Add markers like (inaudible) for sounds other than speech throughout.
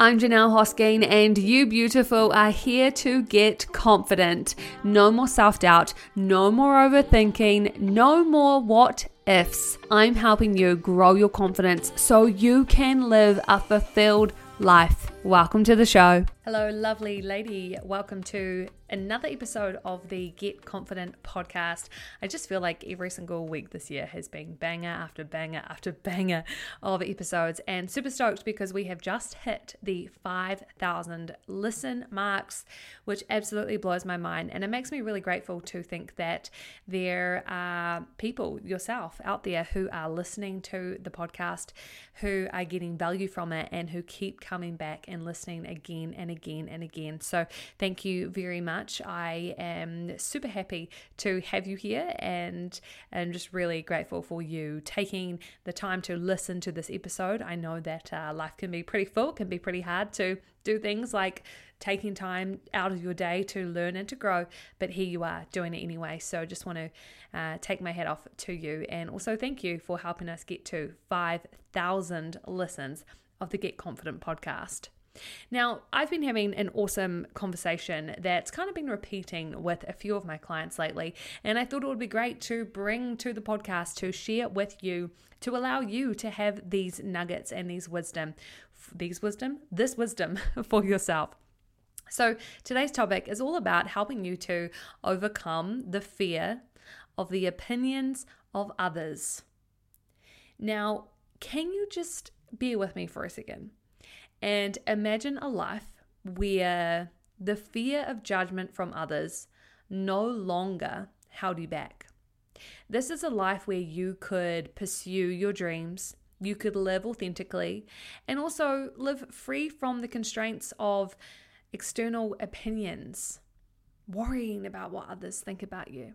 I'm Janelle Hosking, and you beautiful are here to get confident. No more self doubt, no more overthinking, no more what ifs. I'm helping you grow your confidence so you can live a fulfilled life. Welcome to the show. Hello, lovely lady. Welcome to another episode of the Get Confident podcast. I just feel like every single week this year has been banger after banger after (laughs) banger of episodes, and super stoked because we have just hit the 5,000 listen marks, which absolutely blows my mind. And it makes me really grateful to think that there are people, yourself, out there who are listening to the podcast, who are getting value from it, and who keep coming back and listening again and again and again. So, thank you very much. I am super happy to have you here and I'm just really grateful for you taking the time to listen to this episode. I know that uh, life can be pretty full, can be pretty hard to do things like taking time out of your day to learn and to grow, but here you are doing it anyway. So I just want to uh, take my hat off to you and also thank you for helping us get to 5,000 listens of the Get Confident podcast. Now, I've been having an awesome conversation that's kind of been repeating with a few of my clients lately, and I thought it would be great to bring to the podcast to share with you to allow you to have these nuggets and these wisdom, these wisdom, this wisdom (laughs) for yourself. So, today's topic is all about helping you to overcome the fear of the opinions of others. Now, can you just bear with me for a second? And imagine a life where the fear of judgment from others no longer held you back. This is a life where you could pursue your dreams, you could live authentically, and also live free from the constraints of external opinions, worrying about what others think about you.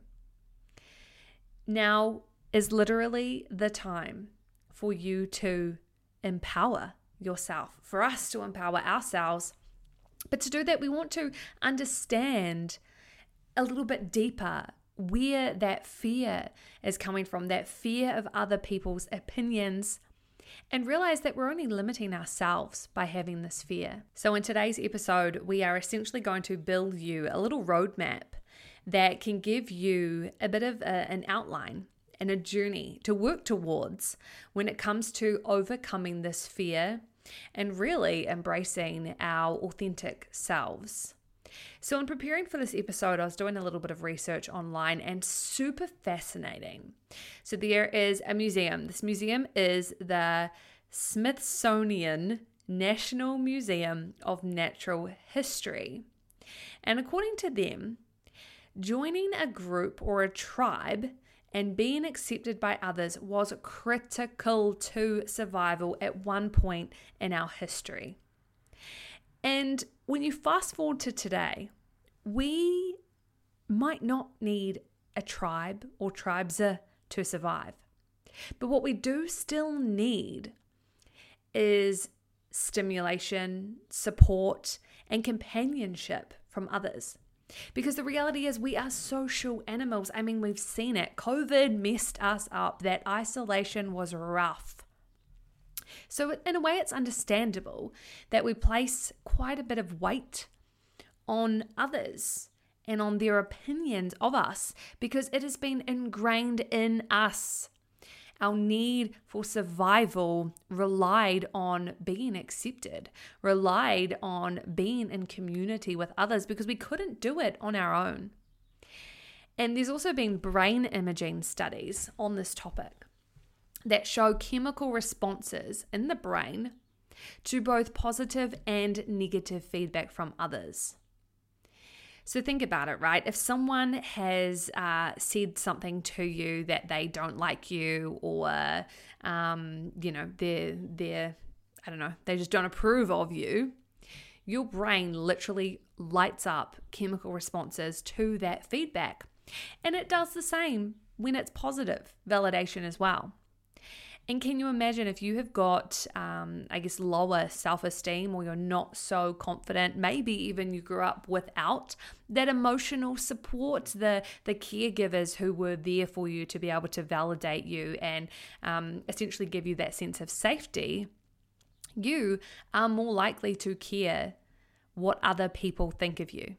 Now is literally the time for you to empower yourself, for us to empower ourselves. But to do that, we want to understand a little bit deeper where that fear is coming from, that fear of other people's opinions, and realize that we're only limiting ourselves by having this fear. So, in today's episode, we are essentially going to build you a little roadmap that can give you a bit of a, an outline and a journey to work towards when it comes to overcoming this fear and really embracing our authentic selves. So, in preparing for this episode, I was doing a little bit of research online and super fascinating. So, there is a museum. This museum is the Smithsonian National Museum of Natural History. And according to them, joining a group or a tribe and being accepted by others was critical to survival at one point in our history. And when you fast forward to today, we might not need a tribe or tribes uh, to survive. But what we do still need is stimulation, support, and companionship from others. Because the reality is, we are social animals. I mean, we've seen it. COVID messed us up. That isolation was rough. So, in a way, it's understandable that we place quite a bit of weight on others and on their opinions of us because it has been ingrained in us our need for survival relied on being accepted, relied on being in community with others because we couldn't do it on our own. And there's also been brain imaging studies on this topic that show chemical responses in the brain to both positive and negative feedback from others. So think about it, right? If someone has uh, said something to you that they don't like you, or um, you know, they're they're I don't know, they just don't approve of you, your brain literally lights up chemical responses to that feedback, and it does the same when it's positive validation as well. And can you imagine if you have got, um, I guess, lower self esteem or you're not so confident, maybe even you grew up without that emotional support, the, the caregivers who were there for you to be able to validate you and um, essentially give you that sense of safety? you are more likely to care what other people think of you.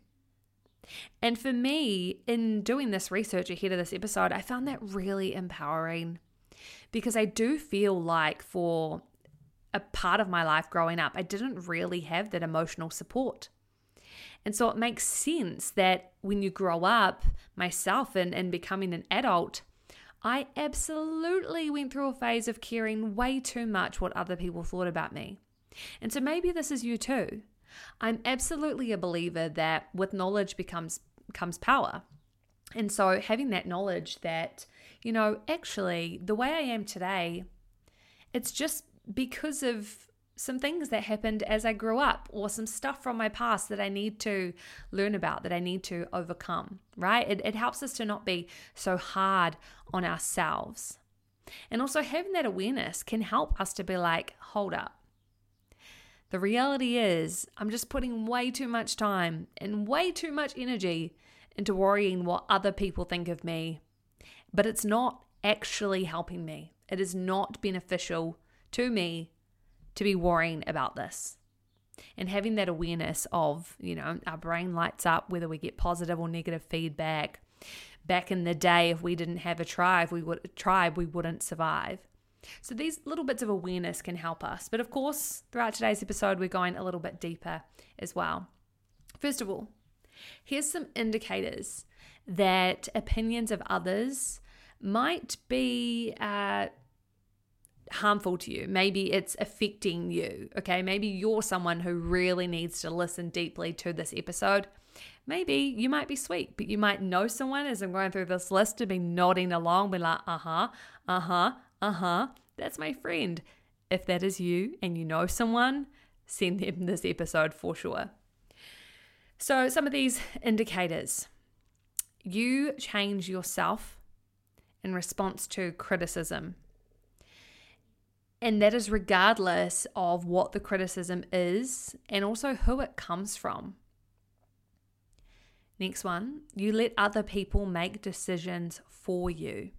And for me, in doing this research ahead of this episode, I found that really empowering because I do feel like for a part of my life growing up, I didn't really have that emotional support. And so it makes sense that when you grow up, myself and, and becoming an adult, I absolutely went through a phase of caring way too much what other people thought about me. And so maybe this is you too. I'm absolutely a believer that with knowledge becomes comes power. And so having that knowledge that, you know, actually the way I am today, it's just because of some things that happened as I grew up or some stuff from my past that I need to learn about, that I need to overcome, right? It, it helps us to not be so hard on ourselves. And also having that awareness can help us to be like, hold up. The reality is, I'm just putting way too much time and way too much energy into worrying what other people think of me, but it's not actually helping me. It is not beneficial to me to be worrying about this. And having that awareness of, you know, our brain lights up whether we get positive or negative feedback. Back in the day, if we didn't have a tribe, we would tribe, we wouldn't survive. So these little bits of awareness can help us. But of course, throughout today's episode, we're going a little bit deeper as well. First of all, here's some indicators that opinions of others might be uh, harmful to you. Maybe it's affecting you. Okay. Maybe you're someone who really needs to listen deeply to this episode. Maybe you might be sweet, but you might know someone as I'm going through this list to be nodding along, be like, uh huh, uh huh, uh huh, that's my friend. If that is you and you know someone, send them this episode for sure. So, some of these indicators you change yourself in response to criticism. And that is regardless of what the criticism is and also who it comes from. Next one, you let other people make decisions for you.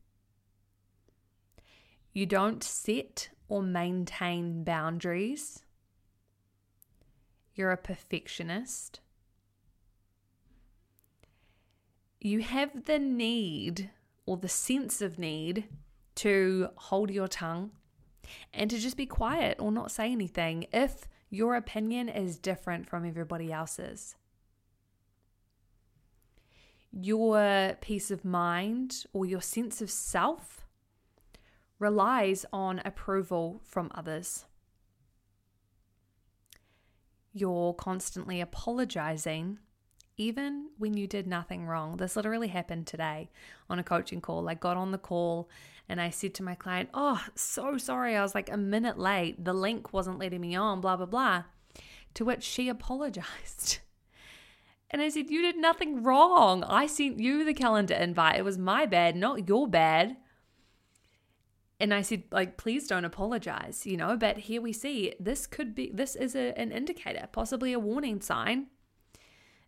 You don't set or maintain boundaries. You're a perfectionist. You have the need or the sense of need to hold your tongue and to just be quiet or not say anything if your opinion is different from everybody else's. Your peace of mind or your sense of self relies on approval from others. You're constantly apologizing even when you did nothing wrong. This literally happened today on a coaching call. I got on the call and I said to my client, Oh, so sorry. I was like a minute late. The link wasn't letting me on, blah, blah, blah. To which she (laughs) apologized. And I said, You did nothing wrong. I sent you the calendar invite. It was my bad, not your bad. And I said, like, please don't apologize, you know. But here we see this could be, this is a, an indicator, possibly a warning sign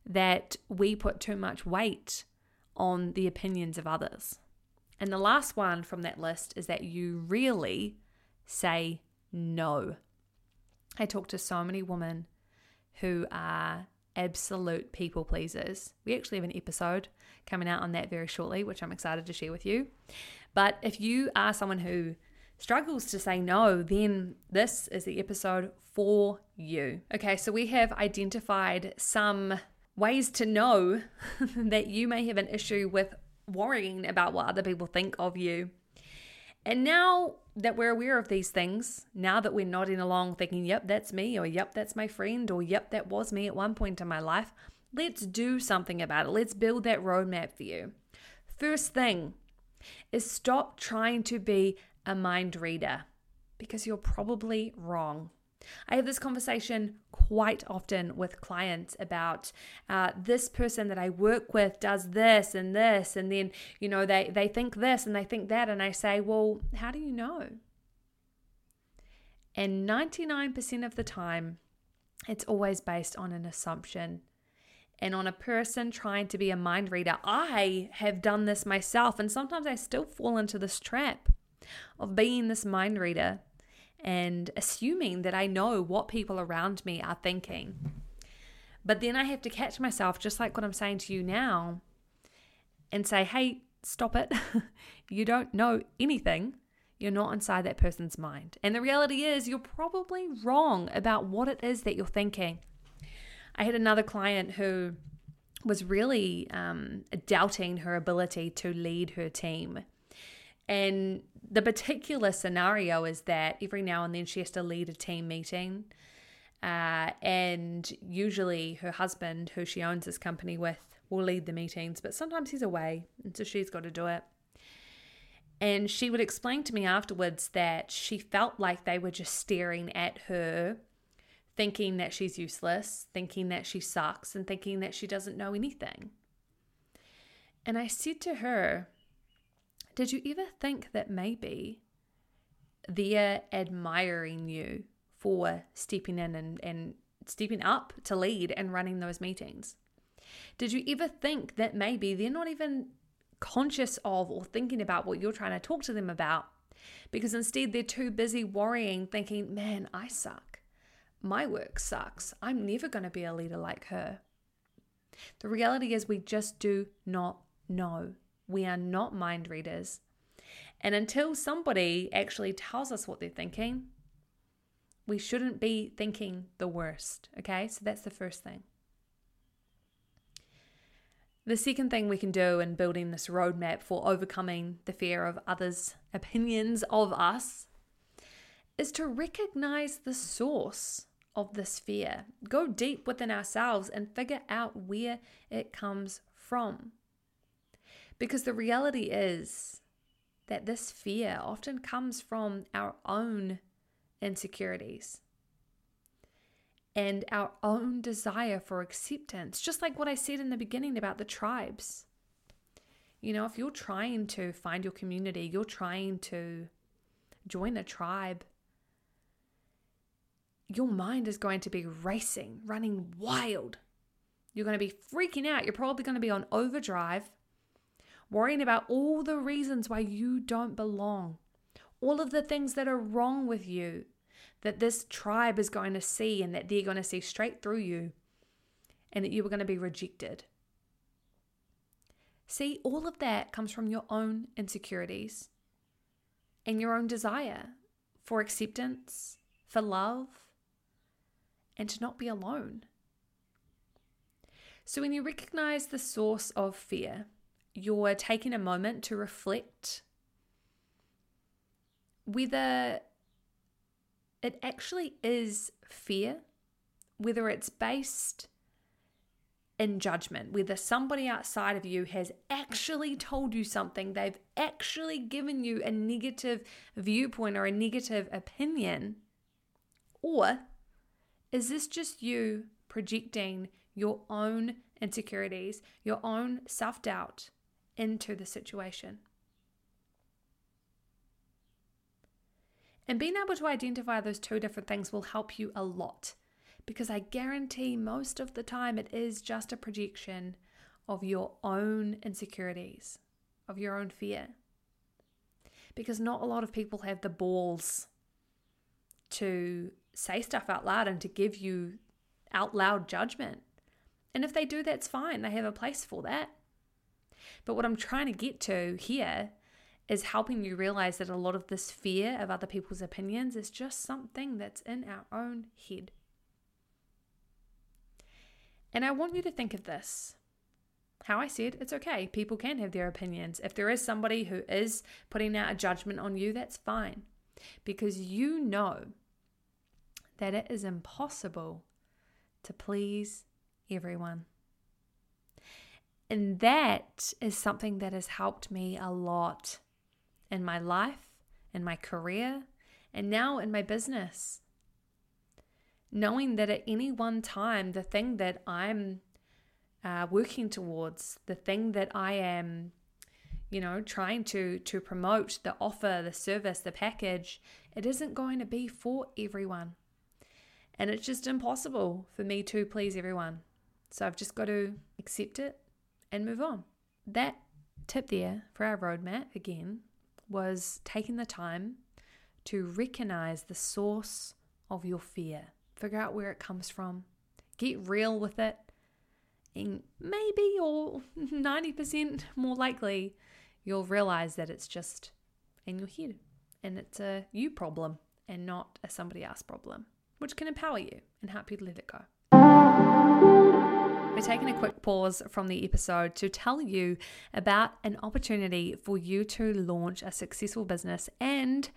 that we put too much weight on the opinions of others. And the last one from that list is that you really say no. I talk to so many women who are absolute people pleasers. We actually have an episode coming out on that very shortly, which I'm excited to share with you. But if you are someone who struggles to say no, then this is the episode for you. Okay, so we have identified some ways to know (laughs) that you may have an issue with worrying about what other people think of you. And now that we're aware of these things, now that we're nodding along thinking, yep, that's me, or yep, that's my friend, or yep, that was me at one point in my life, let's do something about it. Let's build that roadmap for you. First thing is stop trying to be a mind reader because you're probably wrong. I have this conversation quite often with clients about uh, this person that I work with does this and this, and then you know they they think this and they think that, and I say, well, how do you know? And 99% of the time, it's always based on an assumption and on a person trying to be a mind reader. I have done this myself, and sometimes I still fall into this trap of being this mind reader and assuming that I know what people around me are thinking. But then I have to catch myself, just like what I'm saying to you now, and say, hey, stop it. (laughs) you don't know anything. You're not inside that person's mind. And the reality is, you're probably wrong about what it is that you're thinking. I had another client who was really um, doubting her ability to lead her team. And the particular scenario is that every now and then she has to lead a team meeting. Uh, and usually her husband, who she owns this company with, will lead the meetings, but sometimes he's away, and so she's got to do it. And she would explain to me afterwards that she felt like they were just staring at her, thinking that she's useless, thinking that she sucks, and thinking that she doesn't know anything. And I said to her, Did you ever think that maybe they're admiring you for stepping in and, and stepping up to lead and running those meetings? Did you ever think that maybe they're not even conscious of or thinking about what you're trying to talk to them about? Because instead they're too busy worrying, thinking, man, I suck. My work sucks. I'm never going to be a leader like her. The reality is, we just do not know. We are not mind readers. And until somebody actually tells us what they're thinking, we shouldn't be thinking the worst. Okay, so that's the first thing. The second thing we can do in building this roadmap for overcoming the fear of others' opinions of us is to recognize the source of this fear. Go deep within ourselves and figure out where it comes from. Because the reality is that this fear often comes from our own insecurities and our own desire for acceptance. Just like what I said in the beginning about the tribes. You know, if you're trying to find your community, you're trying to join a tribe, your mind is going to be racing, running wild. You're going to be freaking out. You're probably going to be on overdrive, worrying about all the reasons why you don't belong, all of the things that are wrong with you, that this tribe is going to see and that they're going to see straight through you and that you are going to be rejected. See, all of that comes from your own insecurities and your own desire for acceptance, for love, and to not be alone. So, when you recognize the source of fear, you're taking a moment to reflect whether it actually is fear, whether it's based in judgment, whether somebody outside of you has actually told you something, they've actually given you a negative viewpoint or a negative opinion, or is this just you projecting your own insecurities, your own self doubt into the situation? And being able to identify those two different things will help you a lot because I guarantee most of the time it is just a projection of your own insecurities, of your own fear. Because not a lot of people have the balls to say stuff out loud and to give you out loud judgment. And if they do, that's fine. They have a place for that. But what I'm trying to get to here is helping you realize that a lot of this fear of other people's opinions is just something that's in our own head. And I want you to think of this. How I said, it's okay. People can have their opinions. If there is somebody who is putting out a judgment on you, that's fine. Because you know that it is impossible to please everyone. And that is something that has helped me a lot in my life, in my career, and now in my business. Knowing that at any one time, the thing that I'm uh, working towards, the thing that I am, you know, trying to to promote, the offer, the service, the package, it isn't going to be for everyone. And it's just impossible for me to please everyone. So I've just got to accept it and move on. That tip there for our roadmap again was taking the time to recognize the source of your fear. Figure out where it comes from. Get real with it. And maybe or 90% (laughs) more likely, you'll realize that it's just in your head and it's a you problem and not a somebody else problem, which can empower you and help you to let it go. We're taking a quick pause from the episode to tell you about an opportunity for you to launch a successful business and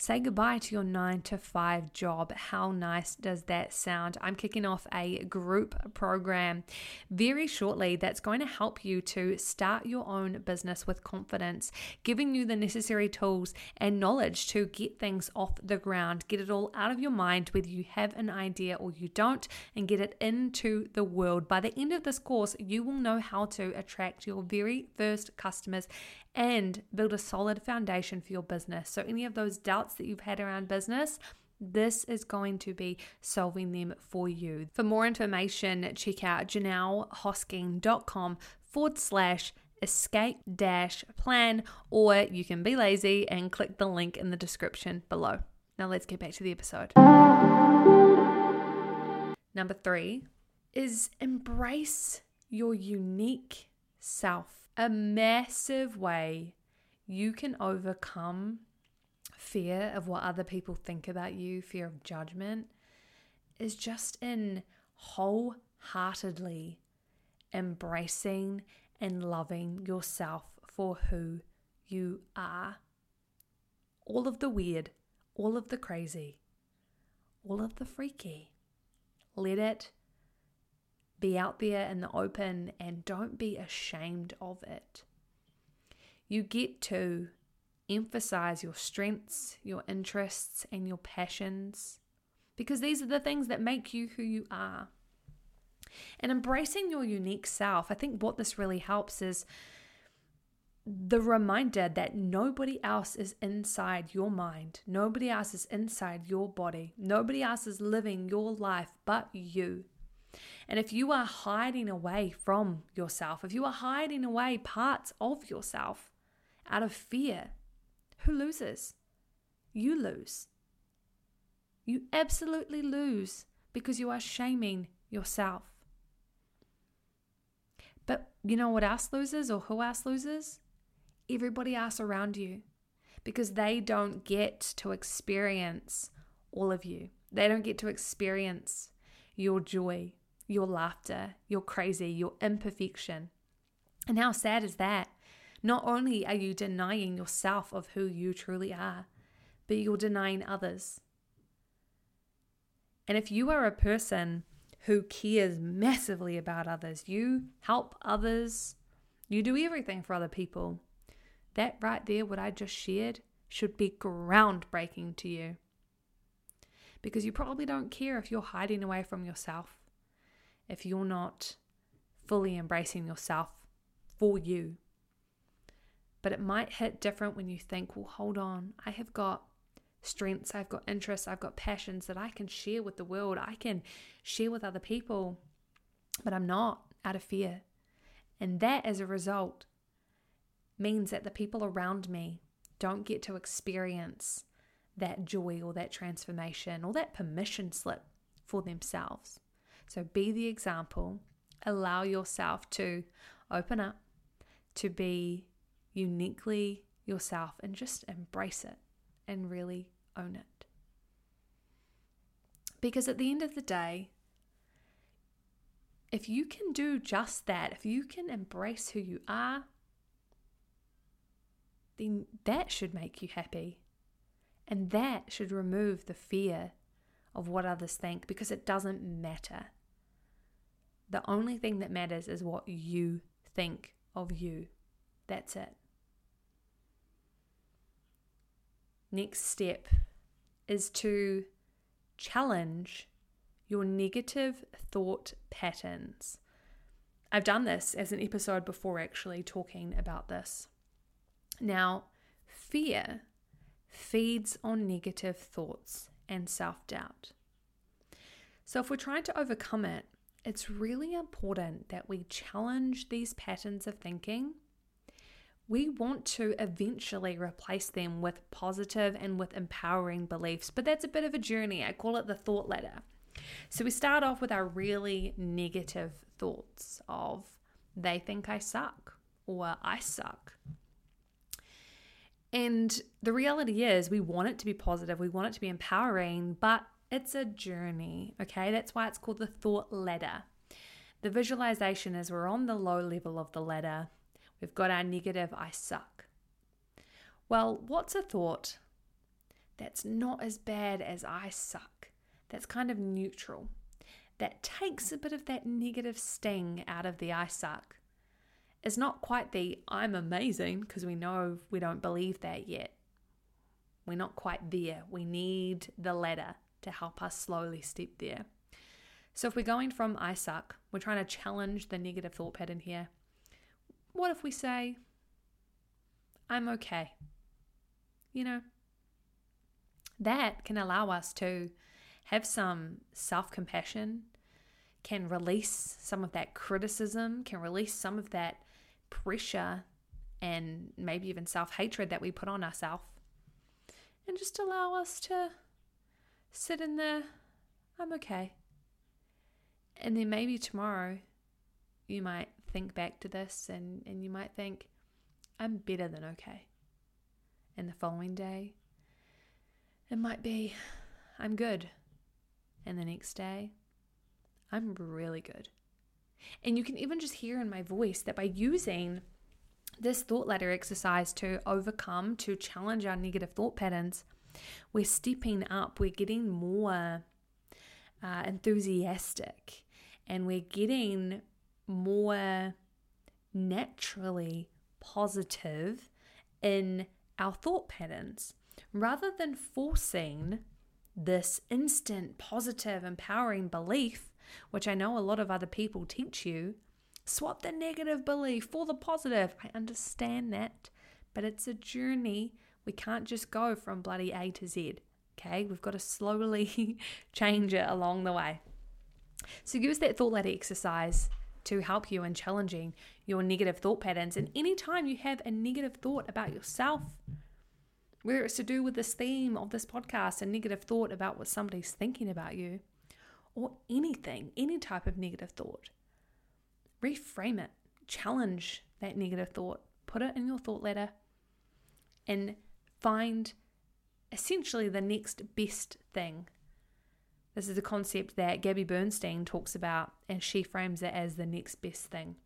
Say goodbye to your nine to five job. How nice does that sound? I'm kicking off a group program very shortly that's going to help you to start your own business with confidence, giving you the necessary tools and knowledge to get things off the ground, get it all out of your mind, whether you have an idea or you don't, and get it into the world. By the end of this course, you will know how to attract your very first customers and build a solid foundation for your business. So, any of those doubts that you've had around business, this is going to be solving them for you. For more information, check out janellehosking.com forward slash escape dash plan, or you can be lazy and click the link in the description below. Now, let's get back to the episode. Number three is embrace your unique self a massive way you can overcome fear of what other people think about you, fear of judgment, is just in wholeheartedly embracing and loving yourself for who you are. All of the weird, all of the crazy, all of the freaky. Let it be out there in the open and don't be ashamed of it. You get to emphasize your strengths, your interests, and your passions because these are the things that make you who you are. And embracing your unique self, I think what this really helps is the reminder that nobody else is inside your mind, nobody else is inside your body, nobody else is living your life but you. And if you are hiding away from yourself, if you are hiding away parts of yourself out of fear, who loses? You lose. You absolutely lose because you are shaming yourself. But you know what else loses or who else loses? Everybody else around you because they don't get to experience all of you. They don't get to experience your joy, your laughter, your crazy, your imperfection. And how sad is that? Not only are you denying yourself of who you truly are, but you're denying others. And if you are a person who cares massively about others, you help others, you do everything for other people, that right there, what I just shared, should be groundbreaking to you. Because you probably don't care if you're hiding away from yourself if you're not fully embracing yourself for you. But it might hit different when you think, well, hold on, I have got strengths, I've got interests, I've got passions that I can share with the world, I can share with other people, but I'm not out of fear. And that, as a result, means that the people around me don't get to experience that joy or that transformation or that permission slip for themselves. So be the example. Allow yourself to open up, to be uniquely yourself, and just embrace it and really own it. Because at the end of the day, if you can do just that, if you can embrace who you are, then that should make you happy. And that should remove the fear of what others think because it doesn't matter. The only thing that matters is what you think of you. That's it. Next step is to challenge your negative thought patterns. I've done this as an episode before, actually, talking about this. Now, fear feeds on negative thoughts and self doubt. So, if we're trying to overcome it, it's really important that we challenge these patterns of thinking we want to eventually replace them with positive and with empowering beliefs. But that's a bit of a journey. I call it the thought ladder. So we start off with our really negative thoughts of they think I suck or I suck. And the reality is, we want it to be positive, we want it to be empowering, but it's a journey, okay? That's why it's called the thought ladder. The visualization is we're on the low level of the ladder, we've got our negative, I suck. Well, what's a thought that's not as bad as I suck? That's kind of neutral that takes a bit of that negative sting out of the I suck. It's not quite the I'm amazing because we know we don't believe that yet. We're not quite there. We need the ladder to help us slowly step there. So if we're going from I suck, we're trying to challenge the negative thought pattern here. What if we say, I'm okay? You know, that can allow us to have some self compassion can release some of that criticism, can release some of that pressure and maybe even self hatred that we put on ourselves, and just allow us to sit in there, I'm okay. And then maybe tomorrow you might think back to this and, and you might think, I'm better than okay. And the following day, it might be, I'm good. And the next day, I'm really good. And you can even just hear in my voice that by using this thought ladder exercise to overcome, to challenge our negative thought patterns, we're stepping up, we're getting more uh, enthusiastic, and we're getting more naturally positive in our thought patterns rather than forcing this instant positive empowering belief which I know a lot of other people teach you, swap the negative belief for the positive. I understand that, but it's a journey. We can't just go from bloody A to Z. Okay, we've got to slowly (laughs) change it along the way. So use that thought ladder exercise to help you in challenging your negative thought patterns. And anytime you have a negative thought about yourself, whether it's to do with this theme of this podcast, a negative thought about what somebody's thinking about you, or anything, any type of negative thought. Reframe it, challenge that negative thought, put it in your thought ladder, and find essentially the next best thing. This is a concept that Gabby Bernstein talks about, and she frames it as the next best thing.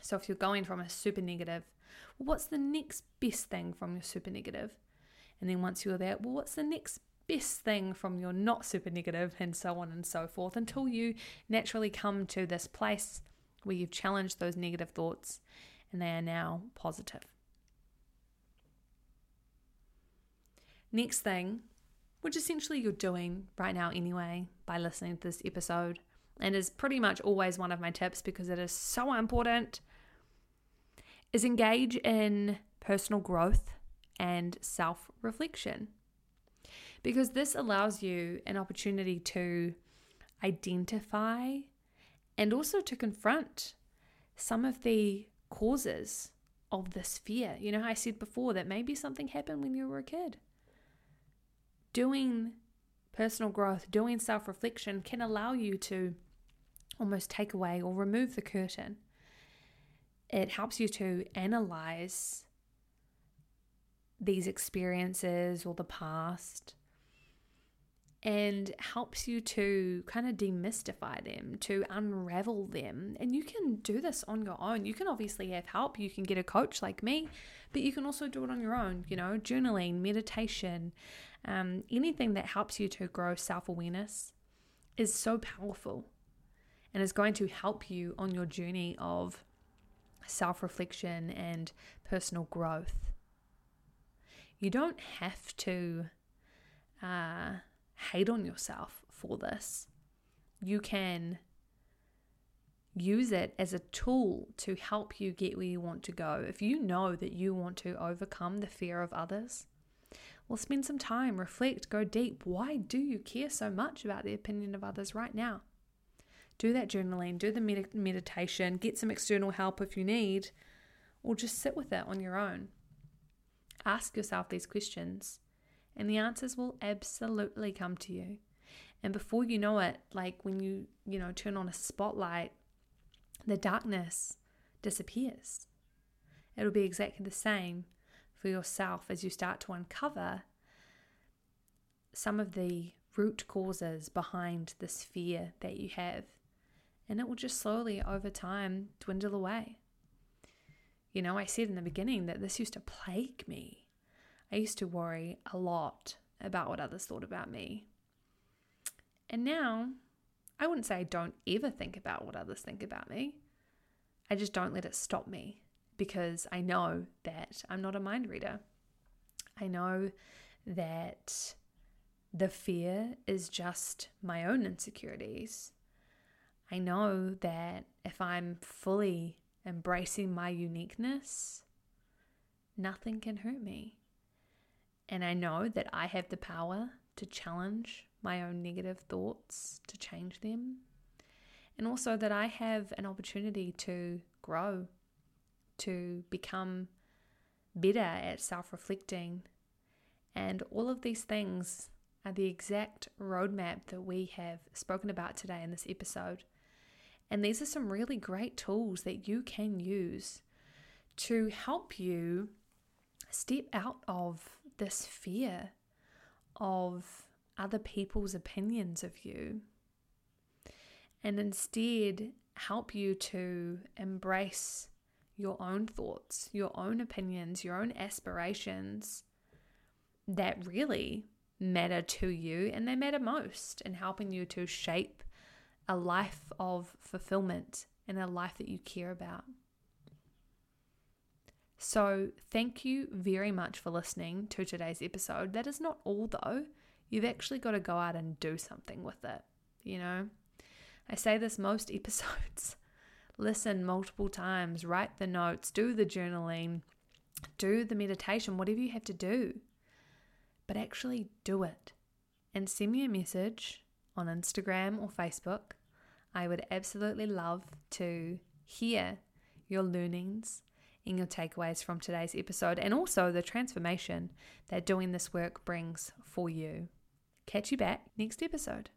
So if you're going from a super negative, well, what's the next best thing from your super negative? And then once you're there, well, what's the next best thing from your not super negative, and so on and so forth, until you naturally come to this place where you've challenged those negative thoughts and they are now positive. Next thing, which essentially you're doing right now anyway by listening to this episode, and is pretty much always one of my tips because it is so important, is engage in personal growth and self reflection because this allows you an opportunity to identify and also to confront some of the causes of this fear. You know, I said before that maybe something happened when you were a kid. Doing personal growth, doing self reflection can allow you to almost take away or remove the curtain. It helps you to analyze these experiences or the past and helps you to kind of demystify them, to unravel them. And you can do this on your own. You can obviously have help. You can get a coach like me, but you can also do it on your own, you know, journaling, meditation, um, anything that helps you to grow self awareness is so powerful and is going to help you on your journey of self reflection and personal growth. You don't have to. Uh, hate on yourself for this. You can use it as a tool to help you get where you want to go. If you know that you want to overcome the fear of others, well, spend some time, reflect, go deep. Why do you care so much about the opinion of others right now? Do that journaling, do the med- meditation, get some external help if you need. or just sit with it on your own. Ask yourself these questions, and the answers will absolutely come to you. And before you know it, like when you, you know, turn on a spotlight, the darkness disappears. It'll be exactly the same for yourself as you start to uncover some of the root causes behind this fear that you have. And it will just slowly over time dwindle away. You know, I said in the beginning that this used to plague me. I used to worry a lot about what others thought about me. And now, I wouldn't say I don't ever think about what others think about me. I just don't let it stop me because I know that I'm not a mind reader. I know that the fear is just my own insecurities. I know that if I'm fully embracing my uniqueness, nothing can hurt me. And I know that I have the power to challenge my own negative thoughts, to change them. And also that I have an opportunity to grow, to become better at self reflecting. And all of these things are the exact roadmap that we have spoken about today in this episode. And these are some really great tools that you can use to help you step out of this fear of other people's opinions of you and instead help you to embrace your own thoughts, your own opinions, your own aspirations that really matter to you and they matter most in helping you to shape a life of fulfillment and a life that you care about. So, thank you very much for listening to today's episode. That is not all, though. You've actually got to go out and do something with it. You know, I say this most (laughs) episodes. Listen multiple times, write the notes, do the journaling, do the meditation, whatever you have to do but actually do it. And send me a message on Instagram or Facebook. I would absolutely love to hear your learnings and your takeaways from today's episode and also the transformation that doing this work brings for you. Catch you back next episode.